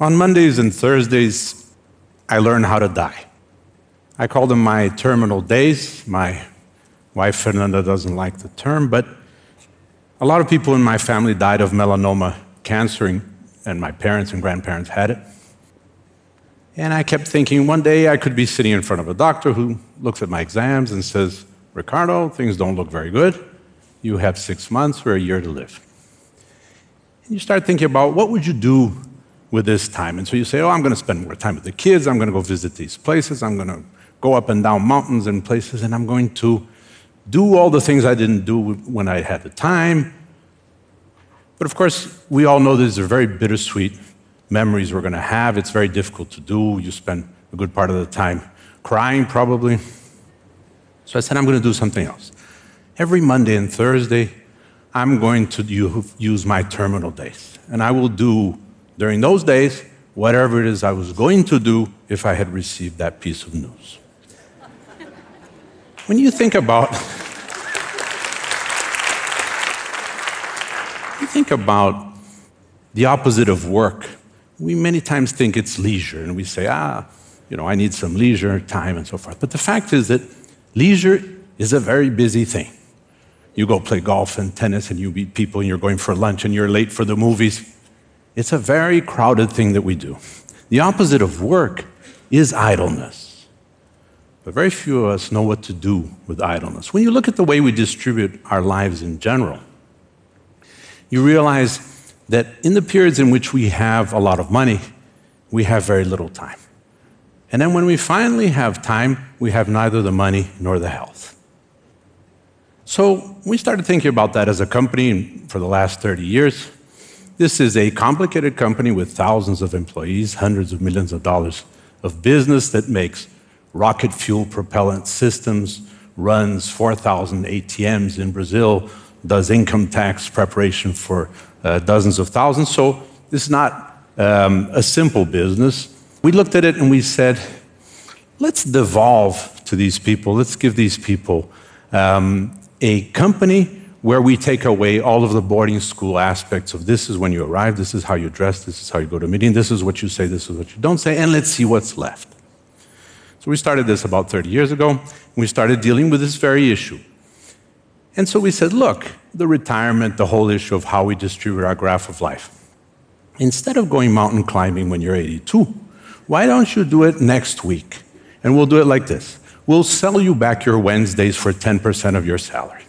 On Mondays and Thursdays, I learn how to die. I call them my terminal days. My wife, Fernanda, doesn't like the term, but a lot of people in my family died of melanoma cancer, and my parents and grandparents had it. And I kept thinking one day I could be sitting in front of a doctor who looks at my exams and says, Ricardo, things don't look very good. You have six months or a year to live. And you start thinking about what would you do with this time? And so you say, oh, I'm going to spend more time with the kids. I'm going to go visit these places. I'm going to go up and down mountains and places, and I'm going to do all the things I didn't do when I had the time. But of course, we all know these are very bittersweet memories we're going to have. It's very difficult to do. You spend a good part of the time crying, probably. So I said, I'm going to do something else. Every Monday and Thursday, I'm going to use my terminal days. And I will do, during those days, whatever it is I was going to do if I had received that piece of news. when you think about you think about the opposite of work, we many times think it's leisure, and we say, ah, you know, I need some leisure time and so forth. But the fact is that leisure is a very busy thing. You go play golf and tennis, and you meet people, and you're going for lunch, and you're late for the movies. It's a very crowded thing that we do. The opposite of work is idleness. But very few of us know what to do with idleness. When you look at the way we distribute our lives in general, you realize that in the periods in which we have a lot of money, we have very little time. And then when we finally have time, we have neither the money nor the health. So we started thinking about that as a company for the last 30 years. This is a complicated company with thousands of employees, hundreds of millions of dollars of business that makes rocket fuel propellant systems, runs 4,000 ATMs in Brazil, does income tax preparation for uh, dozens of thousands. So this is not um, a simple business. We looked at it and we said, let's devolve to these people. Let's give these people um, a company where we take away all of the boarding school aspects of this is when you arrive, this is how you dress, this is how you go to a meeting, this is what you say, this is what you don't say, and let's see what's left. So we started this about 30 years ago, and we started dealing with this very issue. And so we said, look, the retirement, the whole issue of how we distribute our graph of life. Instead of going mountain climbing when you're 82, why don't you do it next week? And we'll do it like this we'll sell you back your Wednesdays for 10% of your salary.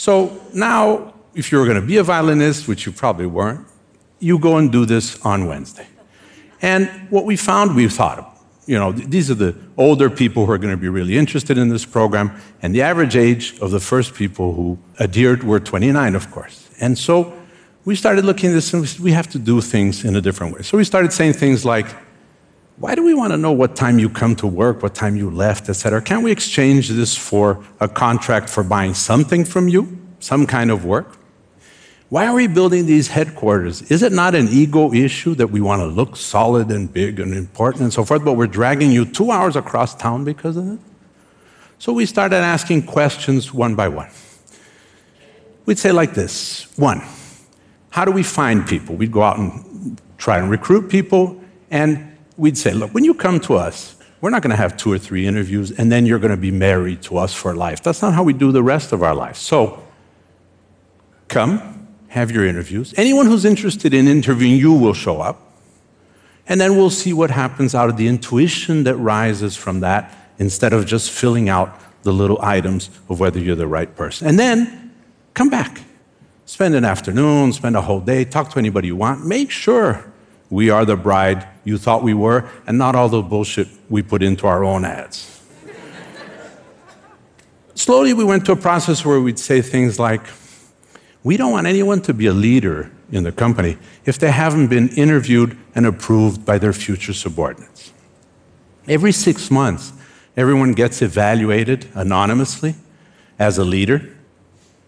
So now, if you're going to be a violinist, which you probably weren't, you go and do this on Wednesday. And what we found, we thought, you know, these are the older people who are going to be really interested in this program. And the average age of the first people who adhered were 29, of course. And so we started looking at this and we have to do things in a different way. So we started saying things like, why do we want to know what time you come to work, what time you left, etc.? Can't we exchange this for a contract for buying something from you, some kind of work? Why are we building these headquarters? Is it not an ego issue that we want to look solid and big and important and so forth, but we're dragging you two hours across town because of it? So we started asking questions one by one. We'd say like this one, how do we find people? We'd go out and try and recruit people, and we'd say, look, when you come to us, we're not going to have two or three interviews and then you're going to be married to us for life. That's not how we do the rest of our life. So, come, have your interviews. Anyone who's interested in interviewing you will show up. And then we'll see what happens out of the intuition that rises from that instead of just filling out the little items of whether you're the right person. And then come back. Spend an afternoon, spend a whole day, talk to anybody you want. Make sure we are the bride you thought we were and not all the bullshit we put into our own ads. Slowly, we went to a process where we'd say things like, we don't want anyone to be a leader in the company if they haven't been interviewed and approved by their future subordinates. Every six months, everyone gets evaluated anonymously as a leader,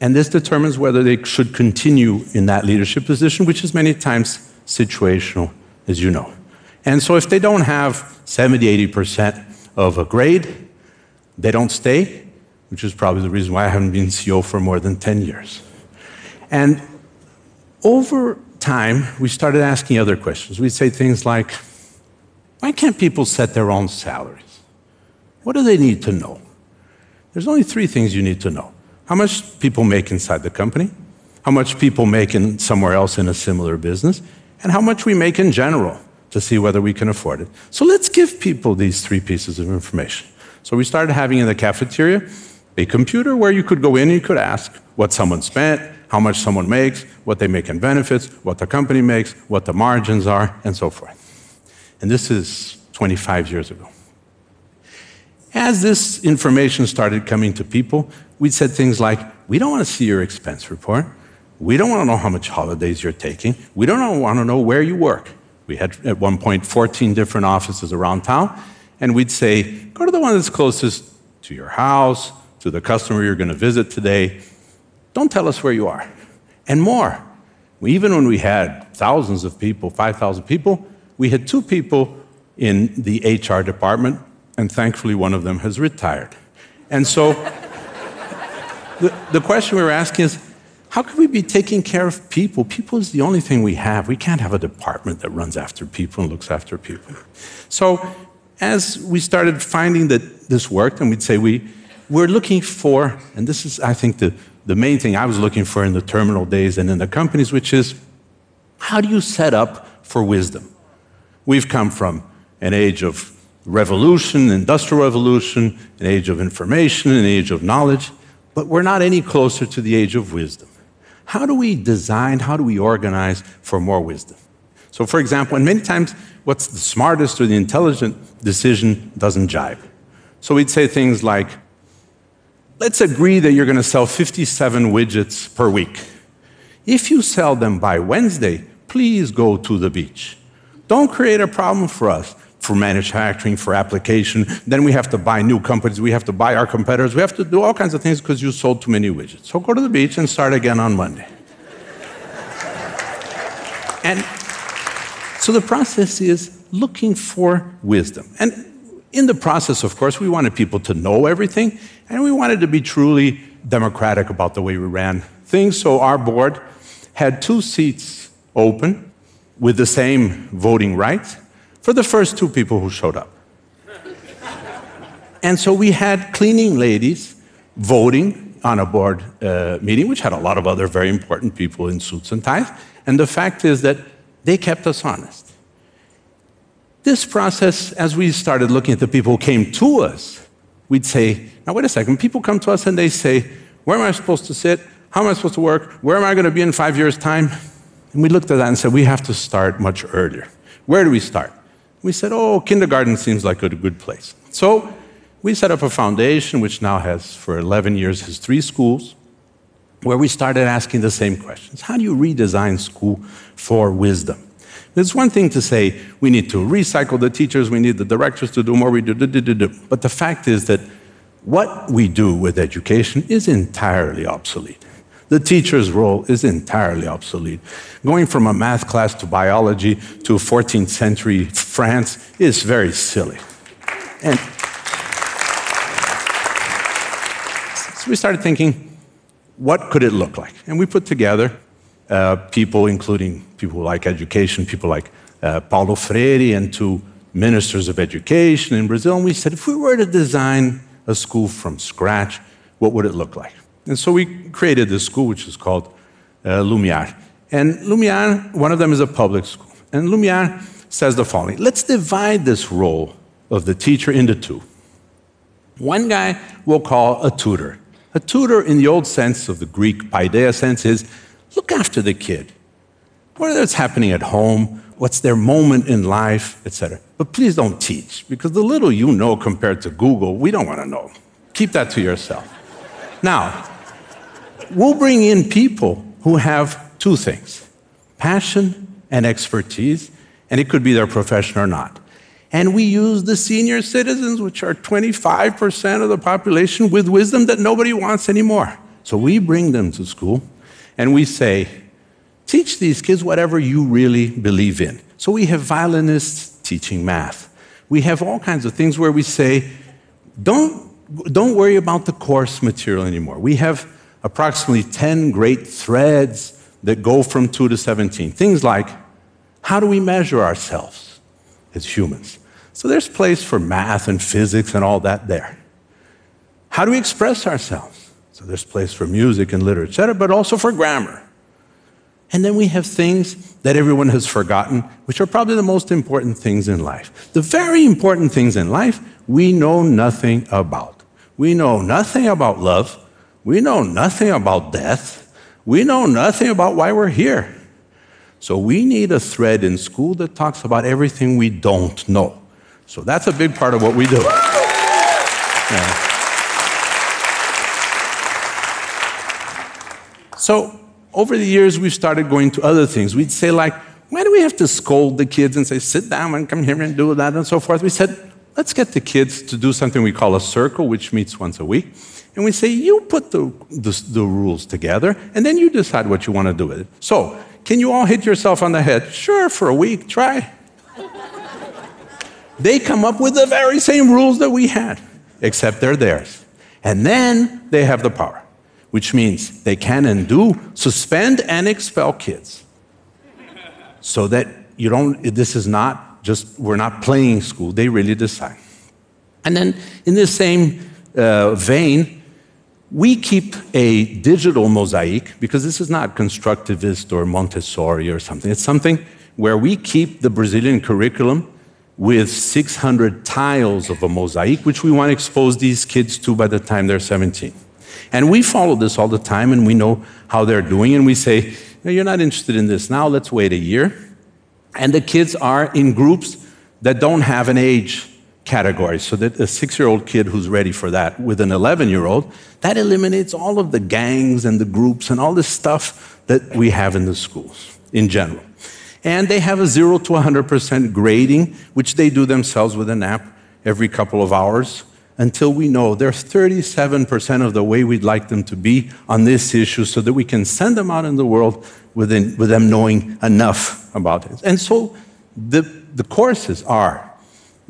and this determines whether they should continue in that leadership position, which is many times situational, as you know. And so if they don't have 70, 80% of a grade, they don't stay, which is probably the reason why I haven't been CEO for more than 10 years. And over time, we started asking other questions. We'd say things like, why can't people set their own salaries? What do they need to know? There's only three things you need to know how much people make inside the company, how much people make in somewhere else in a similar business, and how much we make in general to see whether we can afford it. So let's give people these three pieces of information. So we started having in the cafeteria a computer where you could go in and you could ask what someone spent, how much someone makes, what they make in benefits, what the company makes, what the margins are, and so forth. And this is 25 years ago. As this information started coming to people, we said things like, We don't want to see your expense report. We don't want to know how much holidays you're taking. We don't want to know where you work. We had at one point 14 different offices around town, and we'd say, Go to the one that's closest to your house, to the customer you're going to visit today. Don't tell us where you are. And more. Even when we had thousands of people, 5,000 people, we had two people in the HR department and thankfully one of them has retired. And so the, the question we were asking is how can we be taking care of people? People is the only thing we have. We can't have a department that runs after people and looks after people. So as we started finding that this worked, and we'd say we, we're looking for, and this is, I think, the, the main thing I was looking for in the terminal days and in the companies, which is how do you set up for wisdom? We've come from an age of revolution, industrial revolution, an age of information, an age of knowledge, but we're not any closer to the age of wisdom. How do we design, how do we organize for more wisdom? So, for example, and many times what's the smartest or the intelligent decision doesn't jibe. So we'd say things like, let's agree that you're going to sell 57 widgets per week. If you sell them by Wednesday, please go to the beach. Don't create a problem for us for manufacturing, for application. Then we have to buy new companies. We have to buy our competitors. We have to do all kinds of things because you sold too many widgets. So go to the beach and start again on Monday. and so the process is looking for wisdom. And in the process, of course, we wanted people to know everything, and we wanted to be truly democratic about the way we ran things. So our board had two seats open with the same voting rights for the first two people who showed up. and so we had cleaning ladies voting on a board uh, meeting, which had a lot of other very important people in suits and ties. And the fact is that they kept us honest. This process, as we started looking at the people who came to us, we'd say, now wait a second, people come to us and they say, where am I supposed to sit? How am I supposed to work? Where am I going to be in five years' time? And we looked at that and said, we have to start much earlier. Where do we start? We said, oh, kindergarten seems like a good place. So we set up a foundation, which now has, for 11 years, has three schools, where we started asking the same questions. How do you redesign school for wisdom? It's one thing to say we need to recycle the teachers, we need the directors to do more, we do, do, do, do, do. But the fact is that what we do with education is entirely obsolete. The teacher's role is entirely obsolete. Going from a math class to biology to 14th century France is very silly. And so we started thinking, what could it look like? And we put together uh, people, including people like education, people like uh, Paulo Freire, and two ministers of education in Brazil. And we said, if we were to design a school from scratch, what would it look like? And so we created this school, which is called uh, Lumiar. And Lumiar, one of them is a public school. And Lumiar says the following Let's divide this role of the teacher into two. One guy we'll call a tutor. A tutor, in the old sense of the Greek paideia sense, is look after the kid. What's happening at home, what's their moment in life, etc. But please don't teach, because the little you know compared to Google, we don't want to know. Keep that to yourself. Now, we'll bring in people who have two things passion and expertise, and it could be their profession or not. And we use the senior citizens, which are 25% of the population, with wisdom that nobody wants anymore. So we bring them to school and we say, teach these kids whatever you really believe in. So we have violinists teaching math. We have all kinds of things where we say, don't, don't worry about the course material anymore. We have approximately 10 great threads that go from 2 to 17. Things like how do we measure ourselves as humans? So there's place for math and physics and all that there. How do we express ourselves? So there's place for music and literature, but also for grammar. And then we have things that everyone has forgotten, which are probably the most important things in life. The very important things in life we know nothing about. We know nothing about love. We know nothing about death. We know nothing about why we're here. So we need a thread in school that talks about everything we don't know. So that's a big part of what we do. Yeah. So over the years, we've started going to other things. We'd say, like, why do we have to scold the kids and say, sit down and come here and do that and so forth? We said, let's get the kids to do something we call a circle, which meets once a week. And we say, you put the, the, the rules together, and then you decide what you want to do with it. So, can you all hit yourself on the head? Sure, for a week, try. they come up with the very same rules that we had, except they're theirs. And then they have the power which means they can and do suspend and expel kids. So that you don't, this is not just, we're not playing school, they really decide. And then in the same uh, vein, we keep a digital mosaic because this is not constructivist or Montessori or something. It's something where we keep the Brazilian curriculum with 600 tiles of a mosaic, which we want to expose these kids to by the time they're 17. And we follow this all the time and we know how they're doing. And we say, You're not interested in this now, let's wait a year. And the kids are in groups that don't have an age category. So that a six year old kid who's ready for that with an 11 year old, that eliminates all of the gangs and the groups and all this stuff that we have in the schools in general. And they have a 0 to 100% grading, which they do themselves with an app every couple of hours until we know they're 37% of the way we'd like them to be on this issue so that we can send them out in the world within, with them knowing enough about it. And so the, the courses are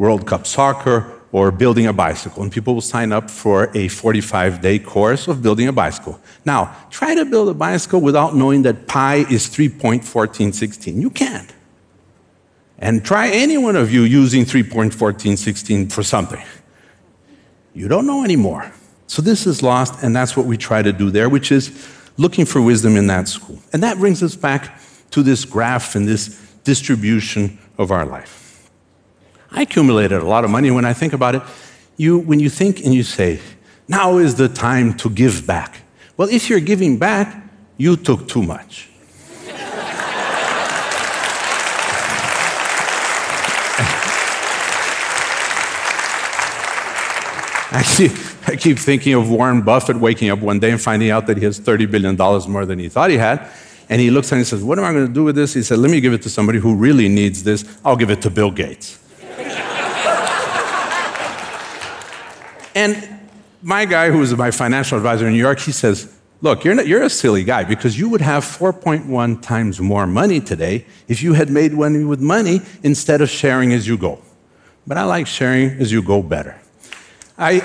World Cup soccer or building a bicycle. And people will sign up for a 45 day course of building a bicycle. Now, try to build a bicycle without knowing that pi is 3.1416. You can't. And try any one of you using 3.1416 for something. You don't know anymore. So this is lost, and that's what we try to do there, which is looking for wisdom in that school. And that brings us back to this graph and this distribution of our life. I accumulated a lot of money. When I think about it, you, when you think and you say, now is the time to give back. Well, if you're giving back, you took too much. Actually, I keep thinking of Warren Buffett waking up one day and finding out that he has $30 billion more than he thought he had. And he looks at it and says, What am I going to do with this? He said, Let me give it to somebody who really needs this. I'll give it to Bill Gates. And my guy, who was my financial advisor in New York, he says, Look, you're, not, you're a silly guy because you would have 4.1 times more money today if you had made money with money instead of sharing as you go. But I like sharing as you go better. I,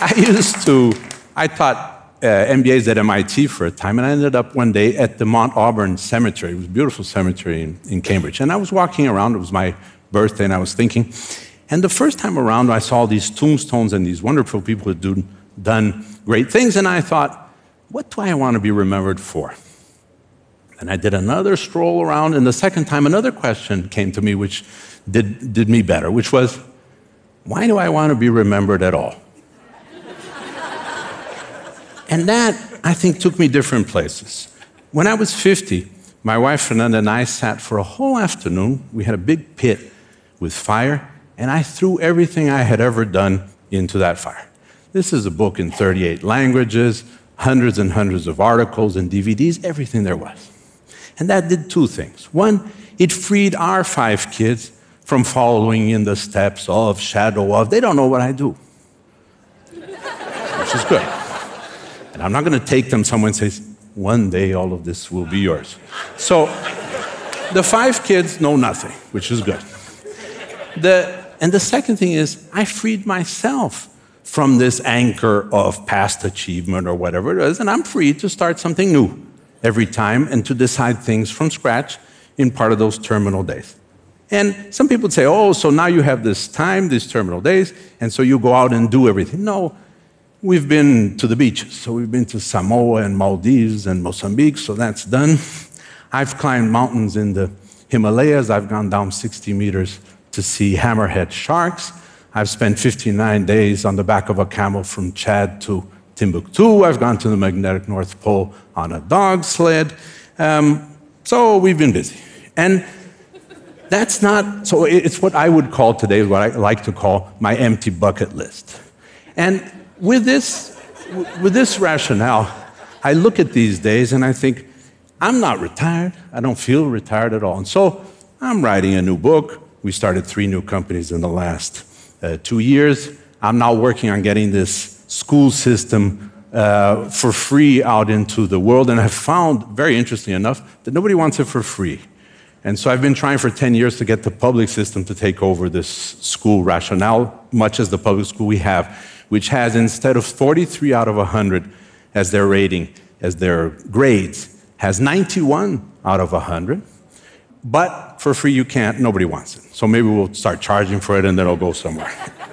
I used to, I taught uh, MBAs at MIT for a time, and I ended up one day at the Mount Auburn Cemetery. It was a beautiful cemetery in, in Cambridge. And I was walking around, it was my birthday, and I was thinking, and the first time around, I saw these tombstones and these wonderful people who had done great things, and I thought, what do I want to be remembered for? And I did another stroll around, and the second time, another question came to me, which did, did me better, which was, why do I want to be remembered at all? and that, I think, took me different places. When I was 50, my wife Fernanda and I sat for a whole afternoon. We had a big pit with fire, and I threw everything I had ever done into that fire. This is a book in 38 languages, hundreds and hundreds of articles and DVDs, everything there was. And that did two things. One, it freed our five kids from following in the steps of, shadow of. They don't know what I do, which is good. And I'm not going to take them somewhere and say, one day all of this will be yours. So the five kids know nothing, which is good. The, and the second thing is, I freed myself from this anchor of past achievement or whatever it is, and I'm free to start something new every time and to decide things from scratch in part of those terminal days. And some people say, oh, so now you have this time, these terminal days, and so you go out and do everything. No, we've been to the beaches. So we've been to Samoa and Maldives and Mozambique, so that's done. I've climbed mountains in the Himalayas. I've gone down 60 meters to see hammerhead sharks. I've spent 59 days on the back of a camel from Chad to Timbuktu. I've gone to the magnetic North Pole on a dog sled. Um, so we've been busy. And that's not, so it's what I would call today, what I like to call my empty bucket list. And with this, with this rationale, I look at these days and I think, I'm not retired. I don't feel retired at all. And so I'm writing a new book. We started three new companies in the last uh, two years. I'm now working on getting this school system uh, for free out into the world, and I've found, very interestingly enough, that nobody wants it for free. And so I've been trying for 10 years to get the public system to take over this school rationale, much as the public school we have, which has instead of 43 out of 100 as their rating, as their grades, has 91 out of 100. But for free you can't, nobody wants it. So maybe we'll start charging for it and then it'll go somewhere.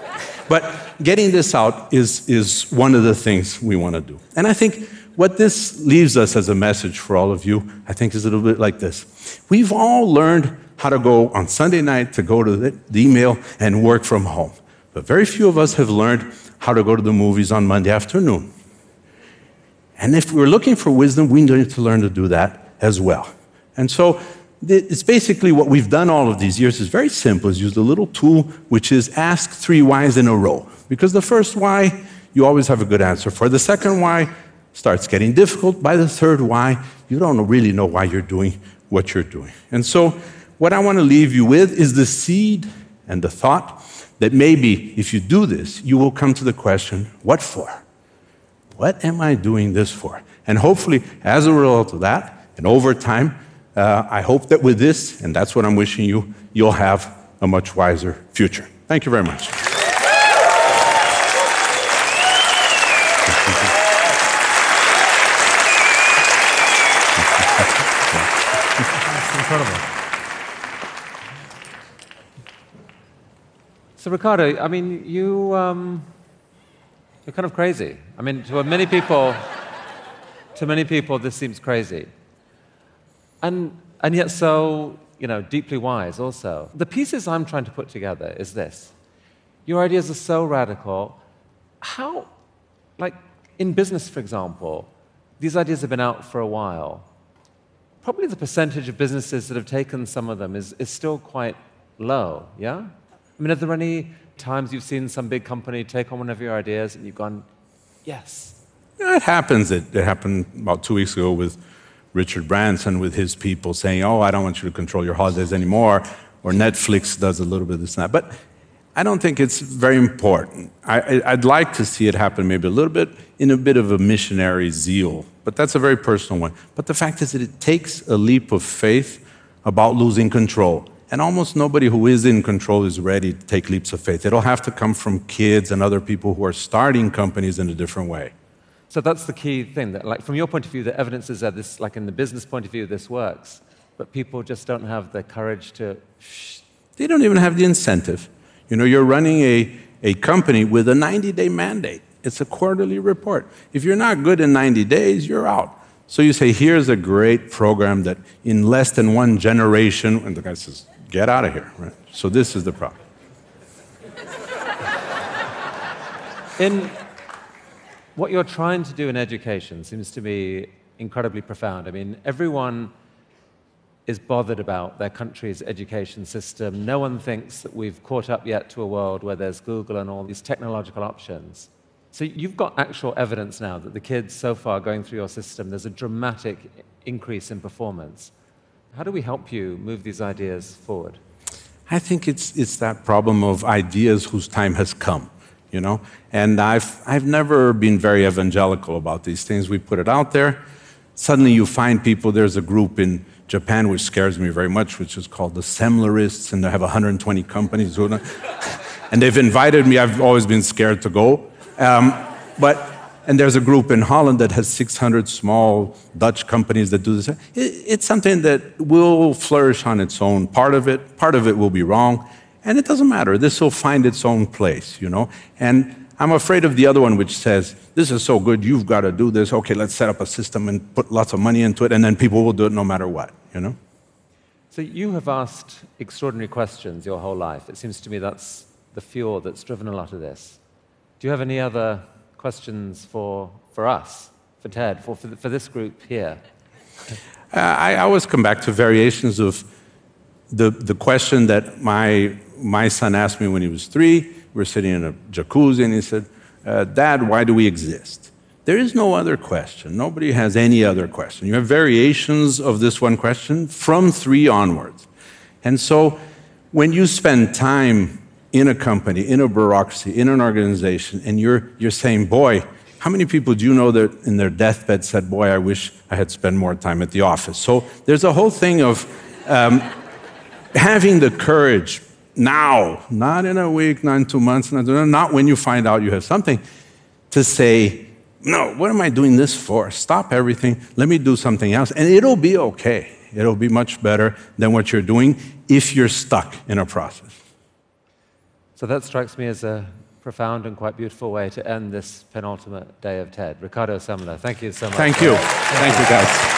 but getting this out is, is one of the things we want to do. And I think what this leaves us as a message for all of you, I think, is a little bit like this. We've all learned how to go on Sunday night to go to the, email and work from home. But very few of us have learned how to go to the movies on Monday afternoon. And if we're looking for wisdom, we need to learn to do that as well. And so it's basically what we've done all of these years is very simple. Is use a little tool which is ask three whys in a row. Because the first why you always have a good answer for. The second why starts getting difficult. By the third why, you don't really know why you're doing what you're doing. And so, what I want to leave you with is the seed and the thought that maybe if you do this, you will come to the question, what for? What am I doing this for? And hopefully, as a result of that, and over time, uh, I hope that with this, and that's what I'm wishing you, you'll have a much wiser future. Thank you very much. So, Ricardo, I mean, you, um, you're kind of crazy. I mean, to many people, to many people, this seems crazy. And, and yet so, you know, deeply wise also. The pieces I'm trying to put together is this. Your ideas are so radical. How, like, in business, for example, these ideas have been out for a while probably the percentage of businesses that have taken some of them is, is still quite low, yeah? I mean, are there any times you've seen some big company take on one of your ideas and you've gone, yes? Yeah, it happens. It, it happened about two weeks ago with Richard Branson with his people saying, oh, I don't want you to control your holidays anymore, or Netflix does a little bit of this and that. But I don't think it's very important. I, would like to see it happen maybe a little bit in a bit of a missionary zeal but that's a very personal one. But the fact is that it takes a leap of faith about losing control. And almost nobody who is in control is ready to take leaps of faith. It'll have to come from kids and other people who are starting companies in a different way. So that's the key thing. That, like, from your point of view, the evidence is that this, like in the business point of view, this works. But people just don't have the courage to. Shh. They don't even have the incentive. You know, you're running a, a company with a 90 day mandate. It's a quarterly report. If you're not good in 90 days, you're out. So you say, here's a great program that in less than one generation, and the guy says, get out of here. Right? So this is the problem. In what you're trying to do in education seems to me incredibly profound. I mean, everyone is bothered about their country's education system. No one thinks that we've caught up yet to a world where there's Google and all these technological options. So you've got actual evidence now that the kids so far going through your system, there's a dramatic increase in performance. How do we help you move these ideas forward? I think it's, it's that problem of ideas whose time has come, you know? And I've, I've never been very evangelical about these things. We put it out there. Suddenly you find people, there's a group in Japan which scares me very much, which is called the Semlerists, and they have 120 companies. and they've invited me. I've always been scared to go Um, but and there's a group in Holland that has 600 small Dutch companies that do this. It, it's something that will flourish on its own. Part of it, part of it will be wrong, and it doesn't matter. This will find its own place, you know. And I'm afraid of the other one, which says, "This is so good, you've got to do this. Okay, let's set up a system and put lots of money into it, and then people will do it no matter what," you know. So you have asked extraordinary questions your whole life. It seems to me that's the fuel that's driven a lot of this. Do you have any other questions for, for us, for TED, for, for, for this group here? Uh, I always come back to variations of the, the question that my, my son asked me when he was three. We are sitting in a jacuzzi, and he said, uh, Dad, why do we exist? There is no other question. Nobody has any other question. You have variations of this one question from three onwards. And so when you spend time in a company, in a bureaucracy, in an organization, and you're, you're saying, boy, how many people do you know that in their deathbed said, boy, I wish I had spent more time at the office? So there's a whole thing of um, having the courage now, not in a week, not in two months, not when you find out you have something, to say, no, what am I doing this for? Stop everything. Let me do something else. And it'll be okay. It'll be much better than what you're doing if you're stuck in a process. So that strikes me as a profound and quite beautiful way to end this penultimate day of TED. Ricardo Semler, thank you so much. Thank you. Thank you, guys.